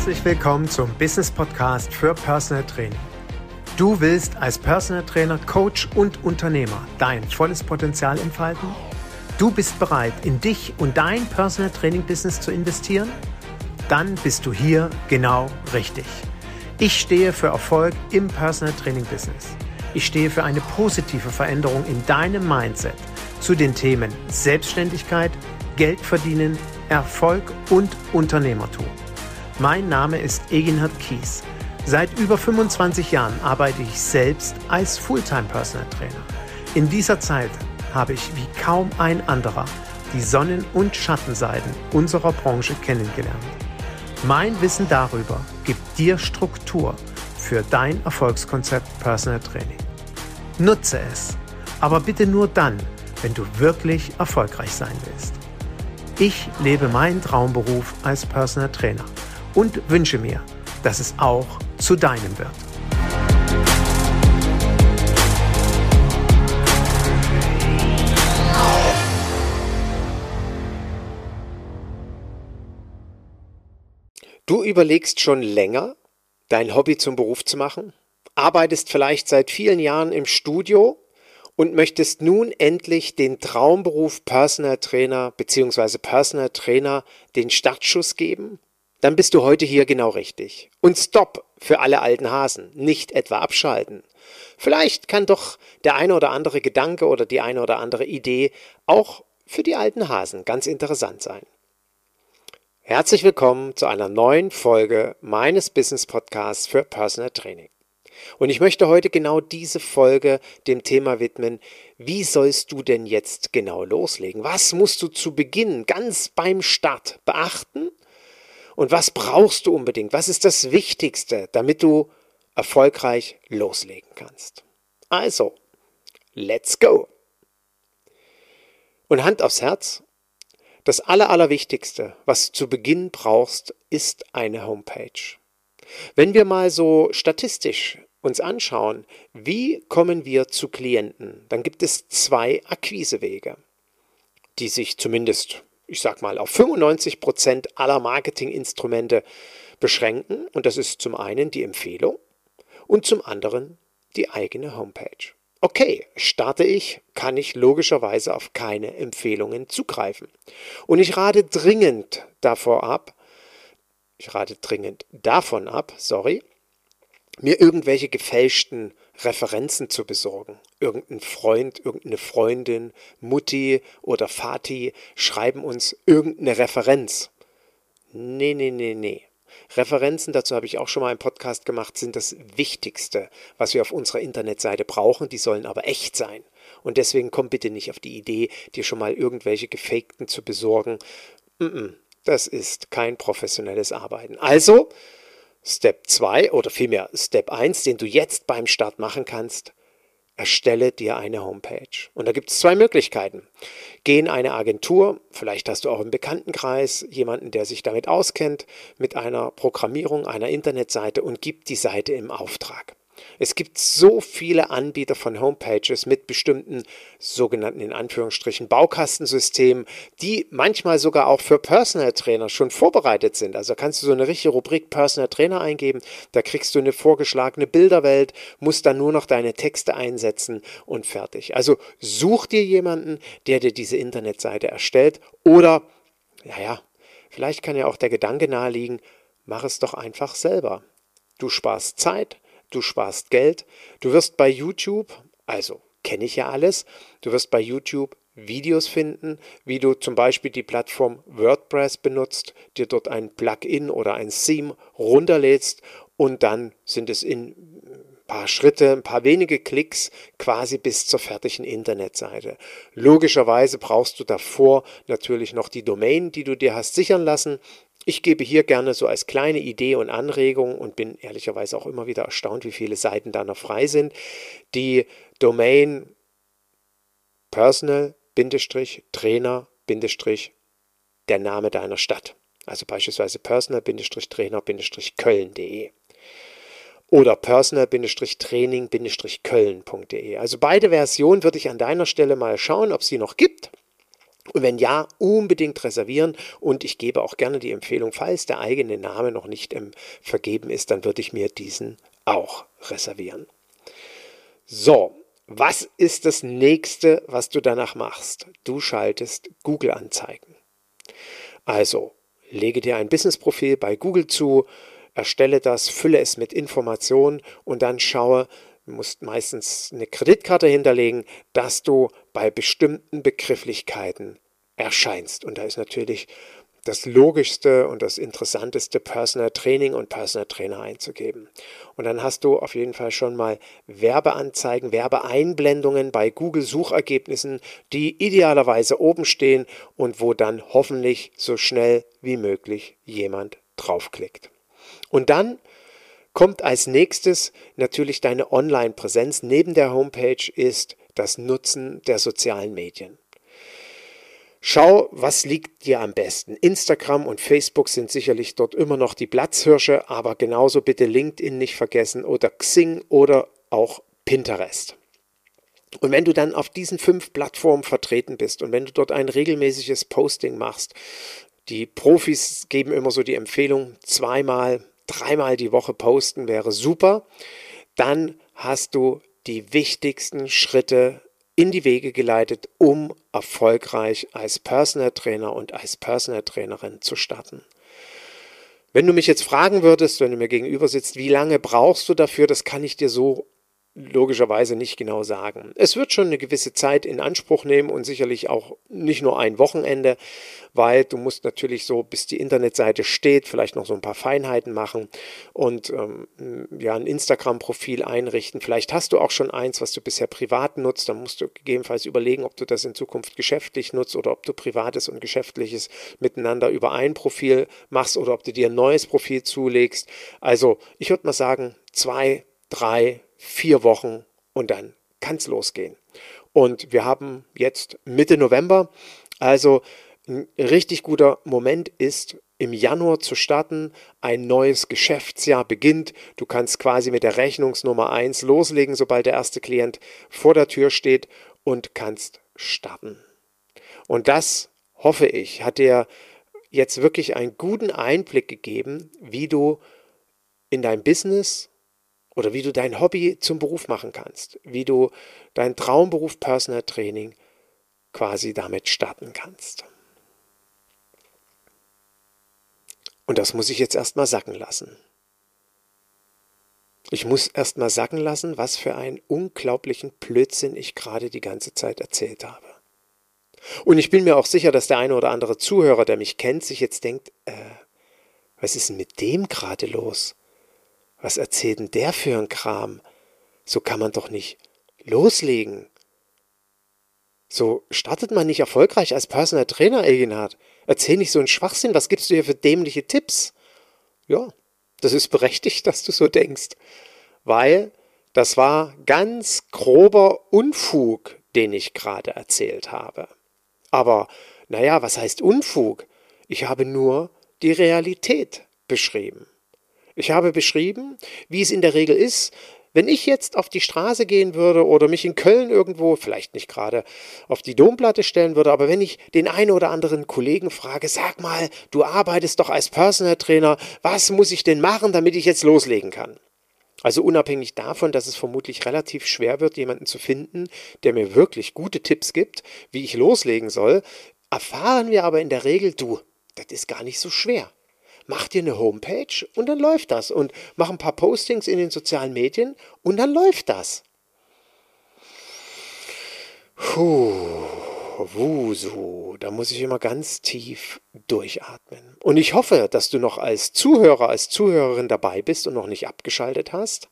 Herzlich willkommen zum Business Podcast für Personal Training. Du willst als Personal Trainer, Coach und Unternehmer dein volles Potenzial entfalten? Du bist bereit, in dich und dein Personal Training Business zu investieren? Dann bist du hier genau richtig. Ich stehe für Erfolg im Personal Training Business. Ich stehe für eine positive Veränderung in deinem Mindset zu den Themen Selbstständigkeit, Geld verdienen, Erfolg und Unternehmertum. Mein Name ist Eginhard Kies. Seit über 25 Jahren arbeite ich selbst als Fulltime Personal Trainer. In dieser Zeit habe ich wie kaum ein anderer die Sonnen- und Schattenseiten unserer Branche kennengelernt. Mein Wissen darüber gibt dir Struktur für dein Erfolgskonzept Personal Training. Nutze es, aber bitte nur dann, wenn du wirklich erfolgreich sein willst. Ich lebe meinen Traumberuf als Personal Trainer und wünsche mir, dass es auch zu deinem wird. Du überlegst schon länger, dein Hobby zum Beruf zu machen, arbeitest vielleicht seit vielen Jahren im Studio und möchtest nun endlich den Traumberuf Personal Trainer bzw. Personal Trainer den Startschuss geben? Dann bist du heute hier genau richtig. Und stopp für alle alten Hasen, nicht etwa abschalten. Vielleicht kann doch der eine oder andere Gedanke oder die eine oder andere Idee auch für die alten Hasen ganz interessant sein. Herzlich willkommen zu einer neuen Folge meines Business Podcasts für Personal Training. Und ich möchte heute genau diese Folge dem Thema widmen, wie sollst du denn jetzt genau loslegen? Was musst du zu Beginn ganz beim Start beachten? Und was brauchst du unbedingt? Was ist das Wichtigste, damit du erfolgreich loslegen kannst? Also, let's go! Und Hand aufs Herz, das Aller, Allerwichtigste, was du zu Beginn brauchst, ist eine Homepage. Wenn wir mal so statistisch uns anschauen, wie kommen wir zu Klienten, dann gibt es zwei Akquisewege, die sich zumindest, ich sag mal, auf 95 Prozent aller Marketinginstrumente beschränken. Und das ist zum einen die Empfehlung und zum anderen die eigene Homepage. Okay, starte ich, kann ich logischerweise auf keine Empfehlungen zugreifen. Und ich rate dringend davor ab, ich rate dringend davon ab, sorry, mir irgendwelche gefälschten Referenzen zu besorgen. Irgendein Freund, irgendeine Freundin, Mutti oder Vati schreiben uns irgendeine Referenz. Nee, nee, nee, nee. Referenzen, dazu habe ich auch schon mal einen Podcast gemacht, sind das Wichtigste, was wir auf unserer Internetseite brauchen. Die sollen aber echt sein. Und deswegen komm bitte nicht auf die Idee, dir schon mal irgendwelche gefakten zu besorgen. Das ist kein professionelles Arbeiten. Also, Step 2 oder vielmehr Step 1, den du jetzt beim Start machen kannst, erstelle dir eine Homepage. Und da gibt es zwei Möglichkeiten. Geh in eine Agentur, vielleicht hast du auch im Bekanntenkreis jemanden, der sich damit auskennt, mit einer Programmierung einer Internetseite und gib die Seite im Auftrag. Es gibt so viele Anbieter von Homepages mit bestimmten sogenannten in Anführungsstrichen Baukastensystemen, die manchmal sogar auch für Personal Trainer schon vorbereitet sind. Also kannst du so eine richtige Rubrik Personal Trainer eingeben, da kriegst du eine vorgeschlagene Bilderwelt, musst dann nur noch deine Texte einsetzen und fertig. Also such dir jemanden, der dir diese Internetseite erstellt oder, naja, vielleicht kann ja auch der Gedanke naheliegen, mach es doch einfach selber. Du sparst Zeit, du sparst Geld, du wirst bei YouTube, also kenne ich ja alles, du wirst bei YouTube Videos finden, wie du zum Beispiel die Plattform WordPress benutzt, dir dort ein Plugin oder ein Theme runterlädst und dann sind es in ein paar Schritte, ein paar wenige Klicks quasi bis zur fertigen Internetseite. Logischerweise brauchst du davor natürlich noch die Domain, die du dir hast sichern lassen. Ich gebe hier gerne so als kleine Idee und Anregung und bin ehrlicherweise auch immer wieder erstaunt, wie viele Seiten da noch frei sind. Die Domain personal-trainer- der Name deiner Stadt. Also beispielsweise personal-trainer-köln.de oder personal-training-köln.de. Also beide Versionen würde ich an deiner Stelle mal schauen, ob es sie noch gibt Und wenn ja, unbedingt reservieren. Und ich gebe auch gerne die Empfehlung, falls der eigene Name noch nicht vergeben ist, dann würde ich mir diesen auch reservieren. So, was ist das nächste, was du danach machst? Du schaltest Google-Anzeigen. Also, lege dir ein Business-Profil bei Google zu, erstelle das, fülle es mit Informationen und dann schaue, musst meistens eine Kreditkarte hinterlegen, dass du bei bestimmten Begrifflichkeiten erscheinst. Und da ist natürlich das Logischste und das Interessanteste Personal Training und Personal Trainer einzugeben. Und dann hast du auf jeden Fall schon mal Werbeanzeigen, Werbeeinblendungen bei Google Suchergebnissen, die idealerweise oben stehen und wo dann hoffentlich so schnell wie möglich jemand draufklickt. Und dann kommt als nächstes natürlich deine Online-Präsenz. Neben der Homepage ist das Nutzen der sozialen Medien. Schau, was liegt dir am besten. Instagram und Facebook sind sicherlich dort immer noch die Platzhirsche, aber genauso bitte LinkedIn nicht vergessen oder Xing oder auch Pinterest. Und wenn du dann auf diesen fünf Plattformen vertreten bist und wenn du dort ein regelmäßiges Posting machst, die Profis geben immer so die Empfehlung, zweimal, dreimal die Woche posten wäre super, dann hast du die wichtigsten Schritte in die Wege geleitet, um erfolgreich als Personal Trainer und als Personal Trainerin zu starten. Wenn du mich jetzt fragen würdest, wenn du mir gegenüber sitzt, wie lange brauchst du dafür, das kann ich dir so logischerweise nicht genau sagen. Es wird schon eine gewisse Zeit in Anspruch nehmen und sicherlich auch nicht nur ein Wochenende, weil du musst natürlich so, bis die Internetseite steht, vielleicht noch so ein paar Feinheiten machen und ähm, ja ein Instagram-Profil einrichten. Vielleicht hast du auch schon eins, was du bisher privat nutzt. Dann musst du gegebenenfalls überlegen, ob du das in Zukunft geschäftlich nutzt oder ob du privates und geschäftliches miteinander über ein Profil machst oder ob du dir ein neues Profil zulegst. Also ich würde mal sagen, zwei, drei, vier Wochen und dann kann es losgehen. Und wir haben jetzt Mitte November, also ein richtig guter Moment ist, im Januar zu starten. Ein neues Geschäftsjahr beginnt. Du kannst quasi mit der Rechnungsnummer 1 loslegen, sobald der erste Klient vor der Tür steht und kannst starten. Und das, hoffe ich, hat dir jetzt wirklich einen guten Einblick gegeben, wie du in dein Business oder wie du dein Hobby zum Beruf machen kannst, wie du deinen Traumberuf Personal Training quasi damit starten kannst. Und das muss ich jetzt erstmal sacken lassen. Ich muss erstmal sacken lassen, was für einen unglaublichen Blödsinn ich gerade die ganze Zeit erzählt habe. Und ich bin mir auch sicher, dass der eine oder andere Zuhörer, der mich kennt, sich jetzt denkt, äh, was ist denn mit dem gerade los? Was erzählt denn der für ein Kram? So kann man doch nicht loslegen. So startet man nicht erfolgreich als Personal Trainer, Egenhard. Erzähl nicht so einen Schwachsinn. Was gibst du hier für dämliche Tipps? Ja, das ist berechtigt, dass du so denkst. Weil das war ganz grober Unfug, den ich gerade erzählt habe. Aber, naja, was heißt Unfug? Ich habe nur die Realität beschrieben. Ich habe beschrieben, wie es in der Regel ist, wenn ich jetzt auf die Straße gehen würde oder mich in Köln irgendwo, vielleicht nicht gerade auf die Domplatte stellen würde, aber wenn ich den einen oder anderen Kollegen frage, sag mal, du arbeitest doch als Personal Trainer, was muss ich denn machen, damit ich jetzt loslegen kann? Also unabhängig davon, dass es vermutlich relativ schwer wird, jemanden zu finden, der mir wirklich gute Tipps gibt, wie ich loslegen soll, erfahren wir aber in der Regel, du, das ist gar nicht so schwer mach dir eine Homepage und dann läuft das. Und mach ein paar Postings in den sozialen Medien und dann läuft das. Puh, wusu, da muss ich immer ganz tief durchatmen. Und ich hoffe, dass du noch als Zuhörer, als Zuhörerin dabei bist und noch nicht abgeschaltet hast,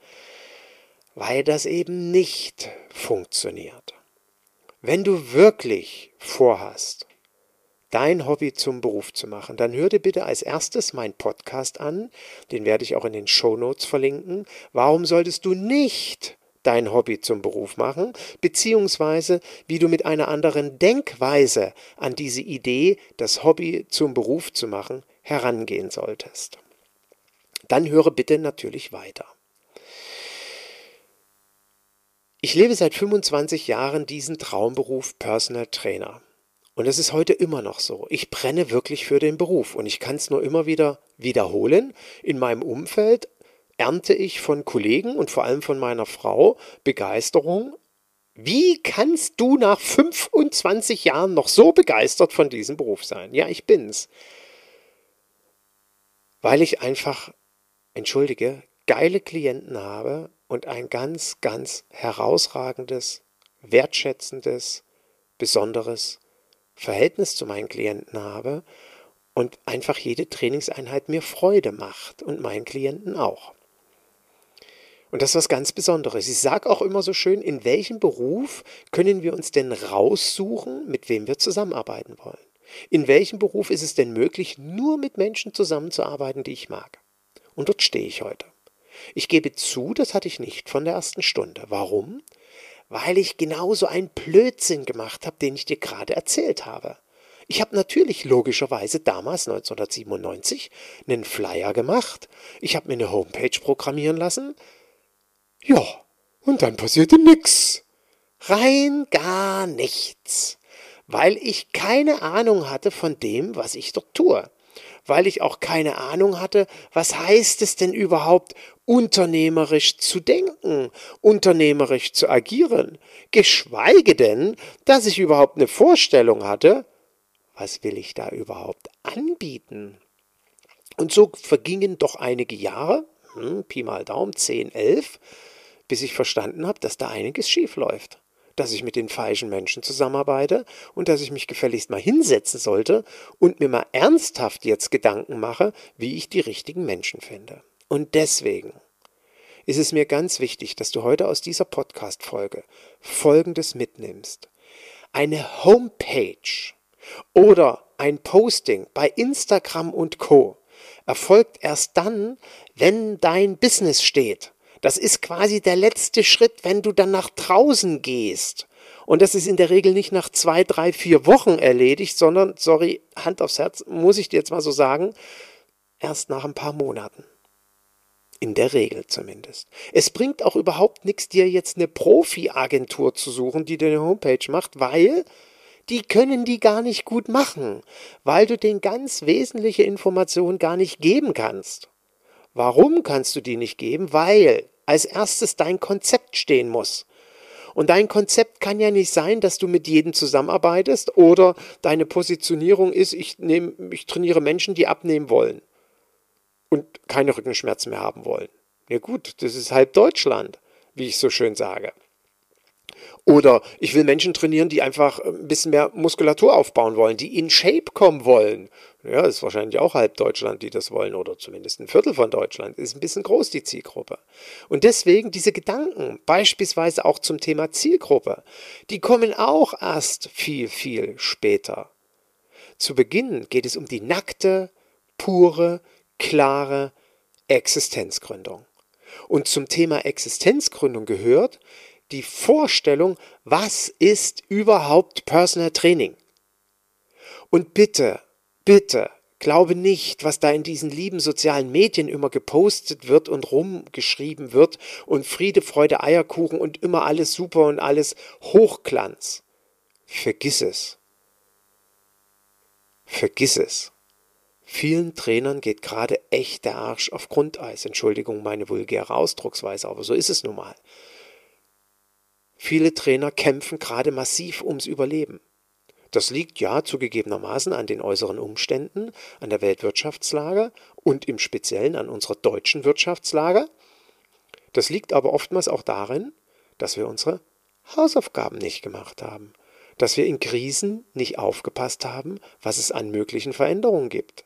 weil das eben nicht funktioniert. Wenn du wirklich vorhast, dein Hobby zum Beruf zu machen, dann hör dir bitte als erstes meinen Podcast an, den werde ich auch in den Show Notes verlinken. Warum solltest du nicht dein Hobby zum Beruf machen, beziehungsweise wie du mit einer anderen Denkweise an diese Idee, das Hobby zum Beruf zu machen, herangehen solltest. Dann höre bitte natürlich weiter. Ich lebe seit 25 Jahren diesen Traumberuf Personal Trainer. Und das ist heute immer noch so. Ich brenne wirklich für den Beruf und ich kann es nur immer wieder wiederholen. In meinem Umfeld ernte ich von Kollegen und vor allem von meiner Frau Begeisterung. Wie kannst du nach 25 Jahren noch so begeistert von diesem Beruf sein? Ja, ich bin's. Weil ich einfach, entschuldige, geile Klienten habe und ein ganz, ganz herausragendes, wertschätzendes, besonderes Verhältnis zu meinen Klienten habe und einfach jede Trainingseinheit mir Freude macht und meinen Klienten auch. Und das ist was ganz Besonderes. Ich sage auch immer so schön, in welchem Beruf können wir uns denn raussuchen, mit wem wir zusammenarbeiten wollen? In welchem Beruf ist es denn möglich, nur mit Menschen zusammenzuarbeiten, die ich mag? Und dort stehe ich heute. Ich gebe zu, das hatte ich nicht von der ersten Stunde. Warum? Weil ich genauso einen Blödsinn gemacht habe, den ich dir gerade erzählt habe. Ich habe natürlich logischerweise damals 1997 einen Flyer gemacht. Ich habe mir eine Homepage programmieren lassen. Ja, und dann passierte nichts. Rein gar nichts. Weil ich keine Ahnung hatte von dem, was ich dort tue. Weil ich auch keine Ahnung hatte, was heißt es denn überhaupt, unternehmerisch zu denken, unternehmerisch zu agieren. Geschweige denn, dass ich überhaupt eine Vorstellung hatte, was will ich da überhaupt anbieten. Und so vergingen doch einige Jahre, hm, Pi mal Daumen, 10, 11, bis ich verstanden habe, dass da einiges schief läuft. Dass ich mit den falschen Menschen zusammenarbeite und dass ich mich gefälligst mal hinsetzen sollte und mir mal ernsthaft jetzt Gedanken mache, wie ich die richtigen Menschen finde. Und deswegen ist es mir ganz wichtig, dass du heute aus dieser Podcast-Folge Folgendes mitnimmst. Eine Homepage oder ein Posting bei Instagram und Co. erfolgt erst dann, wenn dein Business steht das ist quasi der letzte Schritt, wenn du dann nach draußen gehst. Und das ist in der Regel nicht nach zwei, drei, vier Wochen erledigt, sondern, sorry, Hand aufs Herz, muss ich dir jetzt mal so sagen, erst nach ein paar Monaten. In der Regel zumindest. Es bringt auch überhaupt nichts, dir jetzt eine Profi-Agentur zu suchen, die dir eine Homepage macht, weil die können die gar nicht gut machen, weil du denen ganz wesentliche Informationen gar nicht geben kannst. Warum kannst du die nicht geben? Weil als erstes dein Konzept stehen muss. Und dein Konzept kann ja nicht sein, dass du mit jedem zusammenarbeitest oder deine Positionierung ist, ich, nehm, ich trainiere Menschen, die abnehmen wollen und keine Rückenschmerzen mehr haben wollen. Ja gut, das ist halb Deutschland, wie ich so schön sage. Oder ich will Menschen trainieren, die einfach ein bisschen mehr Muskulatur aufbauen wollen, die in Shape kommen wollen. Ja, ist wahrscheinlich auch halb Deutschland, die das wollen, oder zumindest ein Viertel von Deutschland. Ist ein bisschen groß, die Zielgruppe. Und deswegen diese Gedanken, beispielsweise auch zum Thema Zielgruppe, die kommen auch erst viel, viel später. Zu Beginn geht es um die nackte, pure, klare Existenzgründung. Und zum Thema Existenzgründung gehört, die Vorstellung, was ist überhaupt Personal Training? Und bitte, bitte, glaube nicht, was da in diesen lieben sozialen Medien immer gepostet wird und rumgeschrieben wird und Friede, Freude, Eierkuchen und immer alles super und alles Hochglanz. Vergiss es. Vergiss es. Vielen Trainern geht gerade echt der Arsch auf Grundeis. Entschuldigung meine vulgäre Ausdrucksweise, aber so ist es nun mal. Viele Trainer kämpfen gerade massiv ums Überleben. Das liegt ja zugegebenermaßen an den äußeren Umständen, an der Weltwirtschaftslage und im Speziellen an unserer deutschen Wirtschaftslage. Das liegt aber oftmals auch darin, dass wir unsere Hausaufgaben nicht gemacht haben, dass wir in Krisen nicht aufgepasst haben, was es an möglichen Veränderungen gibt.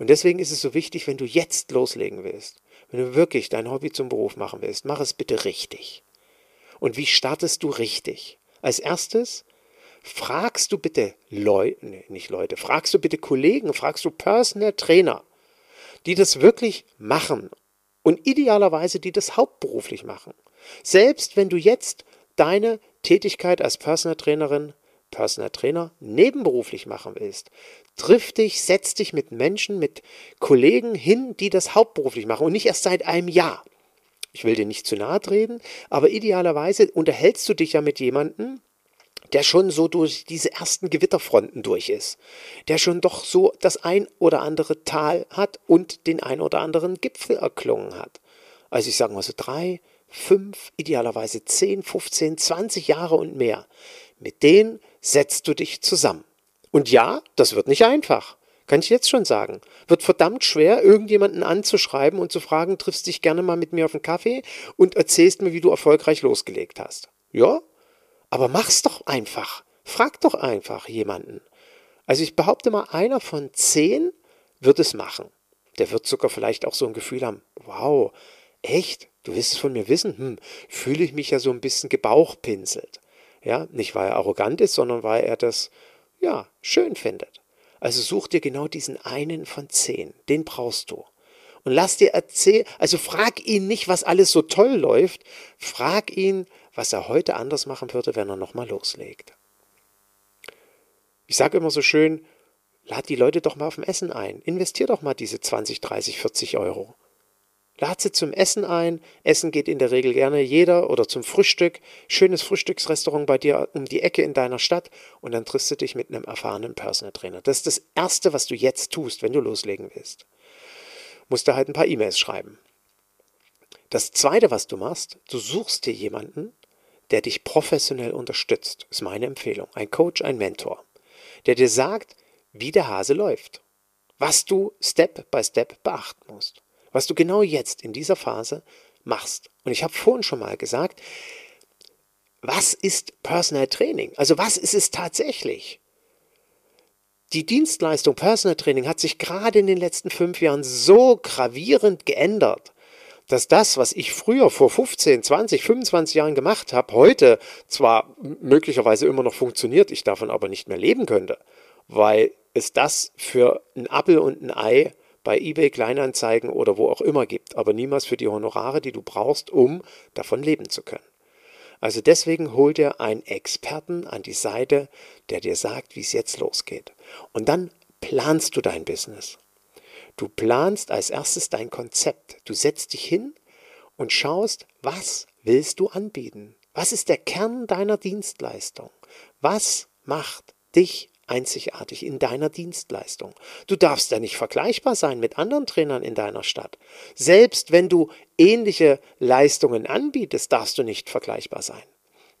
Und deswegen ist es so wichtig, wenn du jetzt loslegen willst, wenn du wirklich dein Hobby zum Beruf machen willst, mach es bitte richtig. Und wie startest du richtig? Als erstes fragst du bitte Leute, nee, nicht Leute, fragst du bitte Kollegen, fragst du Personal Trainer, die das wirklich machen und idealerweise die das hauptberuflich machen. Selbst wenn du jetzt deine Tätigkeit als Personal Trainerin, Personal Trainer nebenberuflich machen willst, triff dich, setz dich mit Menschen, mit Kollegen hin, die das hauptberuflich machen und nicht erst seit einem Jahr ich will dir nicht zu nahe treten, aber idealerweise unterhältst du dich ja mit jemandem, der schon so durch diese ersten Gewitterfronten durch ist, der schon doch so das ein oder andere Tal hat und den ein oder anderen Gipfel erklungen hat. Also ich sage mal so drei, fünf, idealerweise zehn, 15, 20 Jahre und mehr. Mit denen setzt du dich zusammen. Und ja, das wird nicht einfach. Kann ich jetzt schon sagen. Wird verdammt schwer, irgendjemanden anzuschreiben und zu fragen, triffst dich gerne mal mit mir auf einen Kaffee und erzählst mir, wie du erfolgreich losgelegt hast. Ja? Aber mach's doch einfach. Frag doch einfach jemanden. Also ich behaupte mal, einer von zehn wird es machen. Der wird sogar vielleicht auch so ein Gefühl haben, wow, echt? Du willst es von mir wissen? Hm, fühle ich mich ja so ein bisschen gebauchpinselt. Ja, nicht weil er arrogant ist, sondern weil er das, ja, schön findet. Also such dir genau diesen einen von zehn. Den brauchst du. Und lass dir erzählen, also frag ihn nicht, was alles so toll läuft. Frag ihn, was er heute anders machen würde, wenn er nochmal loslegt. Ich sage immer so schön, lad die Leute doch mal auf dem Essen ein. Investier doch mal diese 20, 30, 40 Euro. Lad sie zum Essen ein. Essen geht in der Regel gerne jeder oder zum Frühstück. Schönes Frühstücksrestaurant bei dir um die Ecke in deiner Stadt und dann triffst du dich mit einem erfahrenen Personal Trainer. Das ist das Erste, was du jetzt tust, wenn du loslegen willst. Musst du halt ein paar E-Mails schreiben. Das Zweite, was du machst, du suchst dir jemanden, der dich professionell unterstützt. Das ist meine Empfehlung. Ein Coach, ein Mentor, der dir sagt, wie der Hase läuft. Was du Step by Step beachten musst was du genau jetzt in dieser Phase machst. Und ich habe vorhin schon mal gesagt, was ist Personal Training? Also was ist es tatsächlich? Die Dienstleistung Personal Training hat sich gerade in den letzten fünf Jahren so gravierend geändert, dass das, was ich früher vor 15, 20, 25 Jahren gemacht habe, heute zwar möglicherweise immer noch funktioniert, ich davon aber nicht mehr leben könnte, weil es das für ein Apfel und ein Ei bei eBay Kleinanzeigen oder wo auch immer gibt, aber niemals für die Honorare, die du brauchst, um davon leben zu können. Also deswegen hol dir einen Experten an die Seite, der dir sagt, wie es jetzt losgeht. Und dann planst du dein Business. Du planst als erstes dein Konzept. Du setzt dich hin und schaust, was willst du anbieten? Was ist der Kern deiner Dienstleistung? Was macht dich einzigartig in deiner Dienstleistung. Du darfst ja nicht vergleichbar sein mit anderen Trainern in deiner Stadt. Selbst wenn du ähnliche Leistungen anbietest, darfst du nicht vergleichbar sein.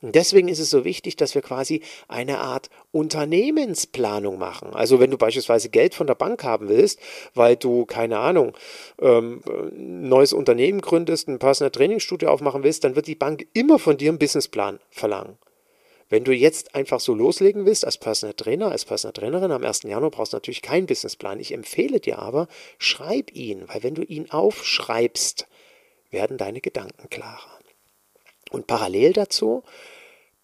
Und deswegen ist es so wichtig, dass wir quasi eine Art Unternehmensplanung machen. Also wenn du beispielsweise Geld von der Bank haben willst, weil du, keine Ahnung, ähm, neues Unternehmen gründest, ein Personal Training Studio aufmachen willst, dann wird die Bank immer von dir einen Businessplan verlangen. Wenn du jetzt einfach so loslegen willst als Personal Trainer, als Personal Trainerin am 1. Januar brauchst du natürlich keinen Businessplan. Ich empfehle dir aber, schreib ihn, weil wenn du ihn aufschreibst, werden deine Gedanken klarer. Und parallel dazu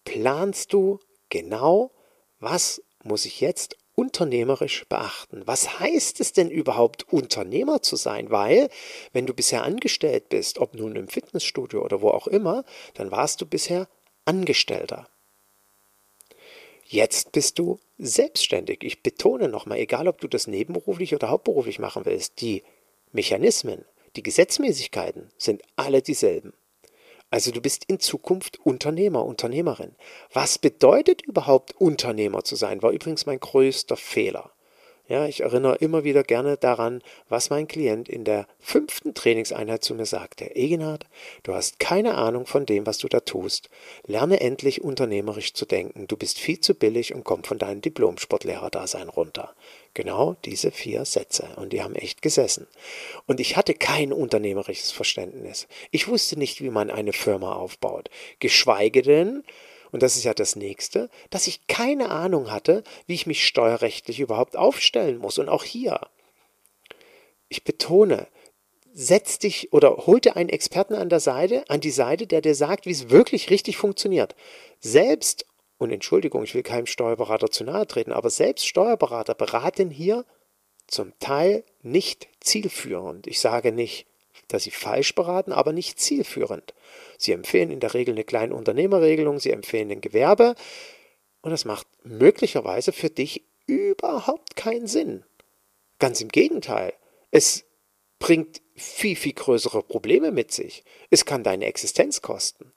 planst du genau, was muss ich jetzt unternehmerisch beachten. Was heißt es denn überhaupt, Unternehmer zu sein? Weil, wenn du bisher angestellt bist, ob nun im Fitnessstudio oder wo auch immer, dann warst du bisher Angestellter. Jetzt bist du selbstständig. Ich betone nochmal, egal ob du das nebenberuflich oder hauptberuflich machen willst, die Mechanismen, die Gesetzmäßigkeiten sind alle dieselben. Also du bist in Zukunft Unternehmer, Unternehmerin. Was bedeutet überhaupt Unternehmer zu sein? War übrigens mein größter Fehler. Ja, ich erinnere immer wieder gerne daran, was mein Klient in der fünften Trainingseinheit zu mir sagte. Egenhard, du hast keine Ahnung von dem, was du da tust. Lerne endlich unternehmerisch zu denken. Du bist viel zu billig und komm von deinem Diplom-Sportlehrer-Dasein runter. Genau diese vier Sätze. Und die haben echt gesessen. Und ich hatte kein unternehmerisches Verständnis. Ich wusste nicht, wie man eine Firma aufbaut. Geschweige denn, und das ist ja das nächste, dass ich keine Ahnung hatte, wie ich mich steuerrechtlich überhaupt aufstellen muss. Und auch hier, ich betone, setz dich oder hol dir einen Experten an der Seite, an die Seite, der dir sagt, wie es wirklich richtig funktioniert. Selbst, und Entschuldigung, ich will keinem Steuerberater zu nahe treten, aber selbst Steuerberater beraten hier zum Teil nicht zielführend. Ich sage nicht, dass sie falsch beraten, aber nicht zielführend. Sie empfehlen in der Regel eine kleine Unternehmerregelung, sie empfehlen ein Gewerbe und das macht möglicherweise für dich überhaupt keinen Sinn. Ganz im Gegenteil, es bringt viel, viel größere Probleme mit sich. Es kann deine Existenz kosten.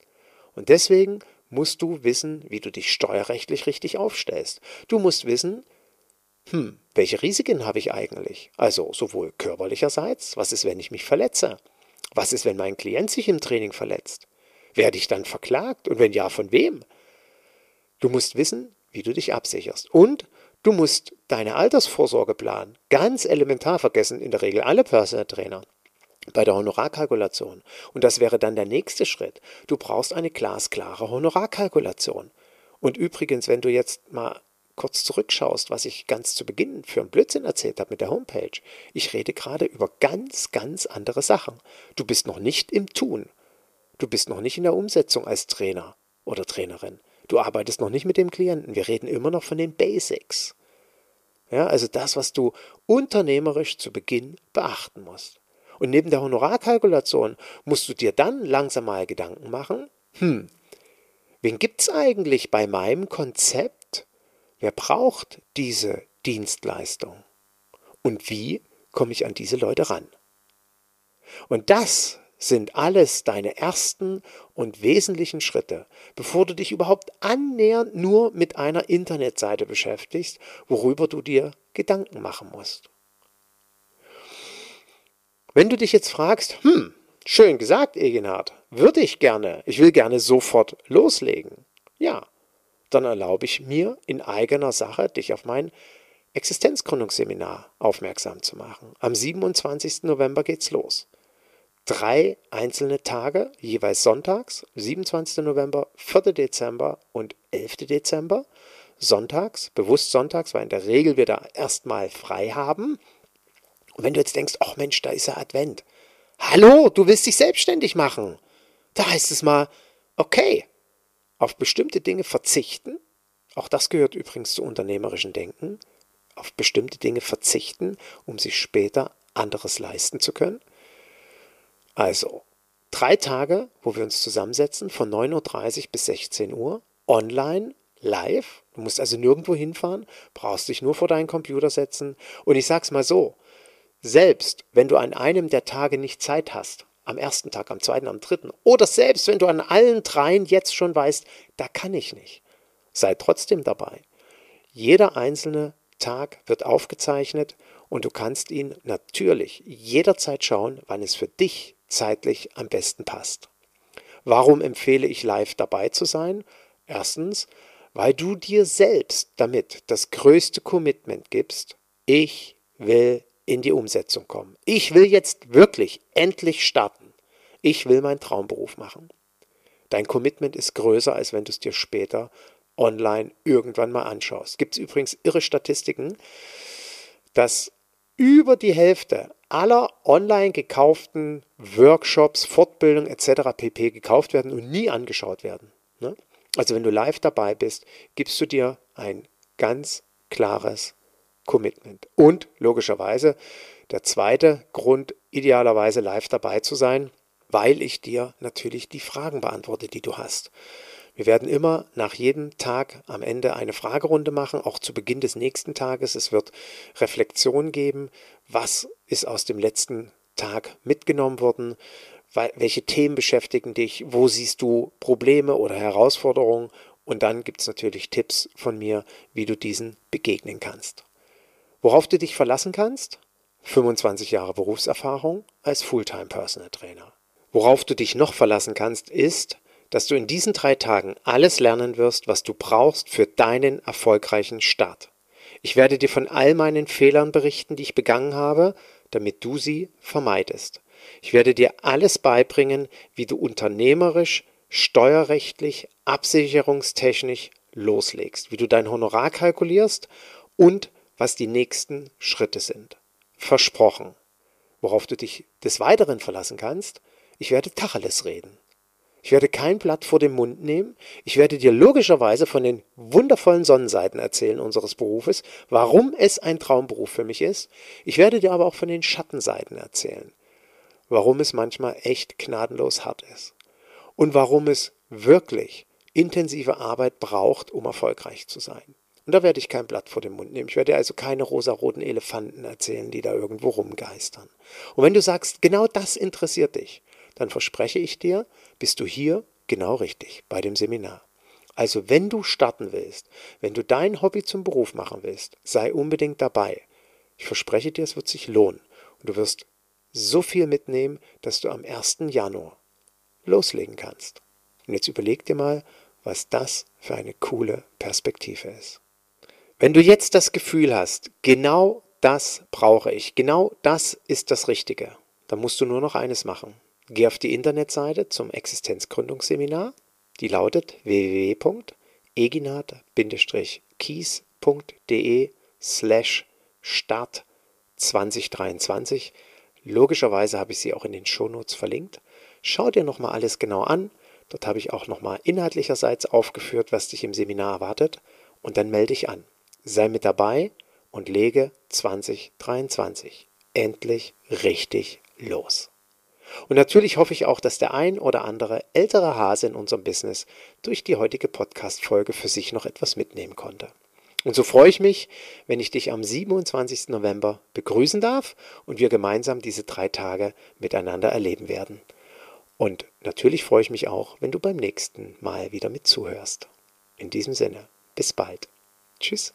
Und deswegen musst du wissen, wie du dich steuerrechtlich richtig aufstellst. Du musst wissen, hm, welche Risiken habe ich eigentlich? Also sowohl körperlicherseits, was ist, wenn ich mich verletze? Was ist, wenn mein Klient sich im Training verletzt? Werde ich dann verklagt? Und wenn ja, von wem? Du musst wissen, wie du dich absicherst. Und du musst deine Altersvorsorge planen. Ganz elementar vergessen in der Regel alle Personal Trainer bei der Honorarkalkulation. Und das wäre dann der nächste Schritt. Du brauchst eine glasklare Honorarkalkulation. Und übrigens, wenn du jetzt mal kurz zurückschaust, was ich ganz zu Beginn für einen Blödsinn erzählt habe mit der Homepage, ich rede gerade über ganz, ganz andere Sachen. Du bist noch nicht im Tun. Du bist noch nicht in der Umsetzung als Trainer oder Trainerin. Du arbeitest noch nicht mit dem Klienten. Wir reden immer noch von den Basics. Ja, also das, was du unternehmerisch zu Beginn beachten musst. Und neben der Honorarkalkulation musst du dir dann langsam mal Gedanken machen, hm, wen gibt es eigentlich bei meinem Konzept, Wer braucht diese Dienstleistung? Und wie komme ich an diese Leute ran? Und das sind alles deine ersten und wesentlichen Schritte, bevor du dich überhaupt annähernd nur mit einer Internetseite beschäftigst, worüber du dir Gedanken machen musst. Wenn du dich jetzt fragst, hm, schön gesagt, Egenhard, würde ich gerne, ich will gerne sofort loslegen. Ja, dann erlaube ich mir in eigener Sache, dich auf mein Existenzgründungsseminar aufmerksam zu machen. Am 27. November geht's los. Drei einzelne Tage, jeweils sonntags, 27. November, 4. Dezember und 11. Dezember. Sonntags, bewusst sonntags, weil in der Regel wir da erstmal frei haben. Und wenn du jetzt denkst, ach Mensch, da ist ja Advent. Hallo, du willst dich selbstständig machen. Da heißt es mal, okay, auf bestimmte Dinge verzichten, auch das gehört übrigens zu unternehmerischen Denken, auf bestimmte Dinge verzichten, um sich später anderes leisten zu können. Also drei Tage, wo wir uns zusammensetzen, von 9.30 Uhr bis 16 Uhr, online, live. Du musst also nirgendwo hinfahren, brauchst dich nur vor deinen Computer setzen. Und ich sag's mal so, selbst wenn du an einem der Tage nicht Zeit hast, am ersten Tag, am zweiten, am dritten. Oder selbst wenn du an allen dreien jetzt schon weißt, da kann ich nicht. Sei trotzdem dabei. Jeder einzelne Tag wird aufgezeichnet und du kannst ihn natürlich jederzeit schauen, wann es für dich zeitlich am besten passt. Warum empfehle ich live dabei zu sein? Erstens, weil du dir selbst damit das größte Commitment gibst. Ich will in die Umsetzung kommen. Ich will jetzt wirklich endlich starten. Ich will meinen Traumberuf machen. Dein Commitment ist größer, als wenn du es dir später online irgendwann mal anschaust. Gibt es übrigens irre Statistiken, dass über die Hälfte aller online gekauften Workshops, Fortbildungen etc. pp. gekauft werden und nie angeschaut werden. Ne? Also wenn du live dabei bist, gibst du dir ein ganz klares Commitment. Und logischerweise der zweite Grund, idealerweise live dabei zu sein, weil ich dir natürlich die Fragen beantworte, die du hast. Wir werden immer nach jedem Tag am Ende eine Fragerunde machen, auch zu Beginn des nächsten Tages. Es wird Reflexion geben, was ist aus dem letzten Tag mitgenommen worden, welche Themen beschäftigen dich, wo siehst du Probleme oder Herausforderungen und dann gibt es natürlich Tipps von mir, wie du diesen begegnen kannst. Worauf du dich verlassen kannst? 25 Jahre Berufserfahrung als Fulltime Personal Trainer. Worauf du dich noch verlassen kannst, ist, dass du in diesen drei Tagen alles lernen wirst, was du brauchst für deinen erfolgreichen Start. Ich werde dir von all meinen Fehlern berichten, die ich begangen habe, damit du sie vermeidest. Ich werde dir alles beibringen, wie du unternehmerisch, steuerrechtlich, absicherungstechnisch loslegst, wie du dein Honorar kalkulierst und was die nächsten Schritte sind. Versprochen. Worauf du dich des Weiteren verlassen kannst, ich werde Tacheles reden. Ich werde kein Blatt vor den Mund nehmen. Ich werde dir logischerweise von den wundervollen Sonnenseiten erzählen unseres Berufes, warum es ein Traumberuf für mich ist. Ich werde dir aber auch von den Schattenseiten erzählen, warum es manchmal echt gnadenlos hart ist und warum es wirklich intensive Arbeit braucht, um erfolgreich zu sein. Und da werde ich kein Blatt vor den Mund nehmen. Ich werde also keine rosaroten Elefanten erzählen, die da irgendwo rumgeistern. Und wenn du sagst, genau das interessiert dich, dann verspreche ich dir, bist du hier genau richtig bei dem Seminar. Also wenn du starten willst, wenn du dein Hobby zum Beruf machen willst, sei unbedingt dabei. Ich verspreche dir, es wird sich lohnen. Und du wirst so viel mitnehmen, dass du am 1. Januar loslegen kannst. Und jetzt überleg dir mal, was das für eine coole Perspektive ist. Wenn du jetzt das Gefühl hast, genau das brauche ich, genau das ist das Richtige, dann musst du nur noch eines machen. Geh auf die Internetseite zum Existenzgründungsseminar, die lautet www.eginat-kies.de slash start 2023. Logischerweise habe ich sie auch in den Shownotes verlinkt. Schau dir nochmal alles genau an. Dort habe ich auch nochmal inhaltlicherseits aufgeführt, was dich im Seminar erwartet. Und dann melde dich an. Sei mit dabei und lege 2023 endlich richtig los. Und natürlich hoffe ich auch, dass der ein oder andere ältere Hase in unserem Business durch die heutige Podcast-Folge für sich noch etwas mitnehmen konnte. Und so freue ich mich, wenn ich dich am 27. November begrüßen darf und wir gemeinsam diese drei Tage miteinander erleben werden. Und natürlich freue ich mich auch, wenn du beim nächsten Mal wieder mit zuhörst. In diesem Sinne, bis bald. Tschüss.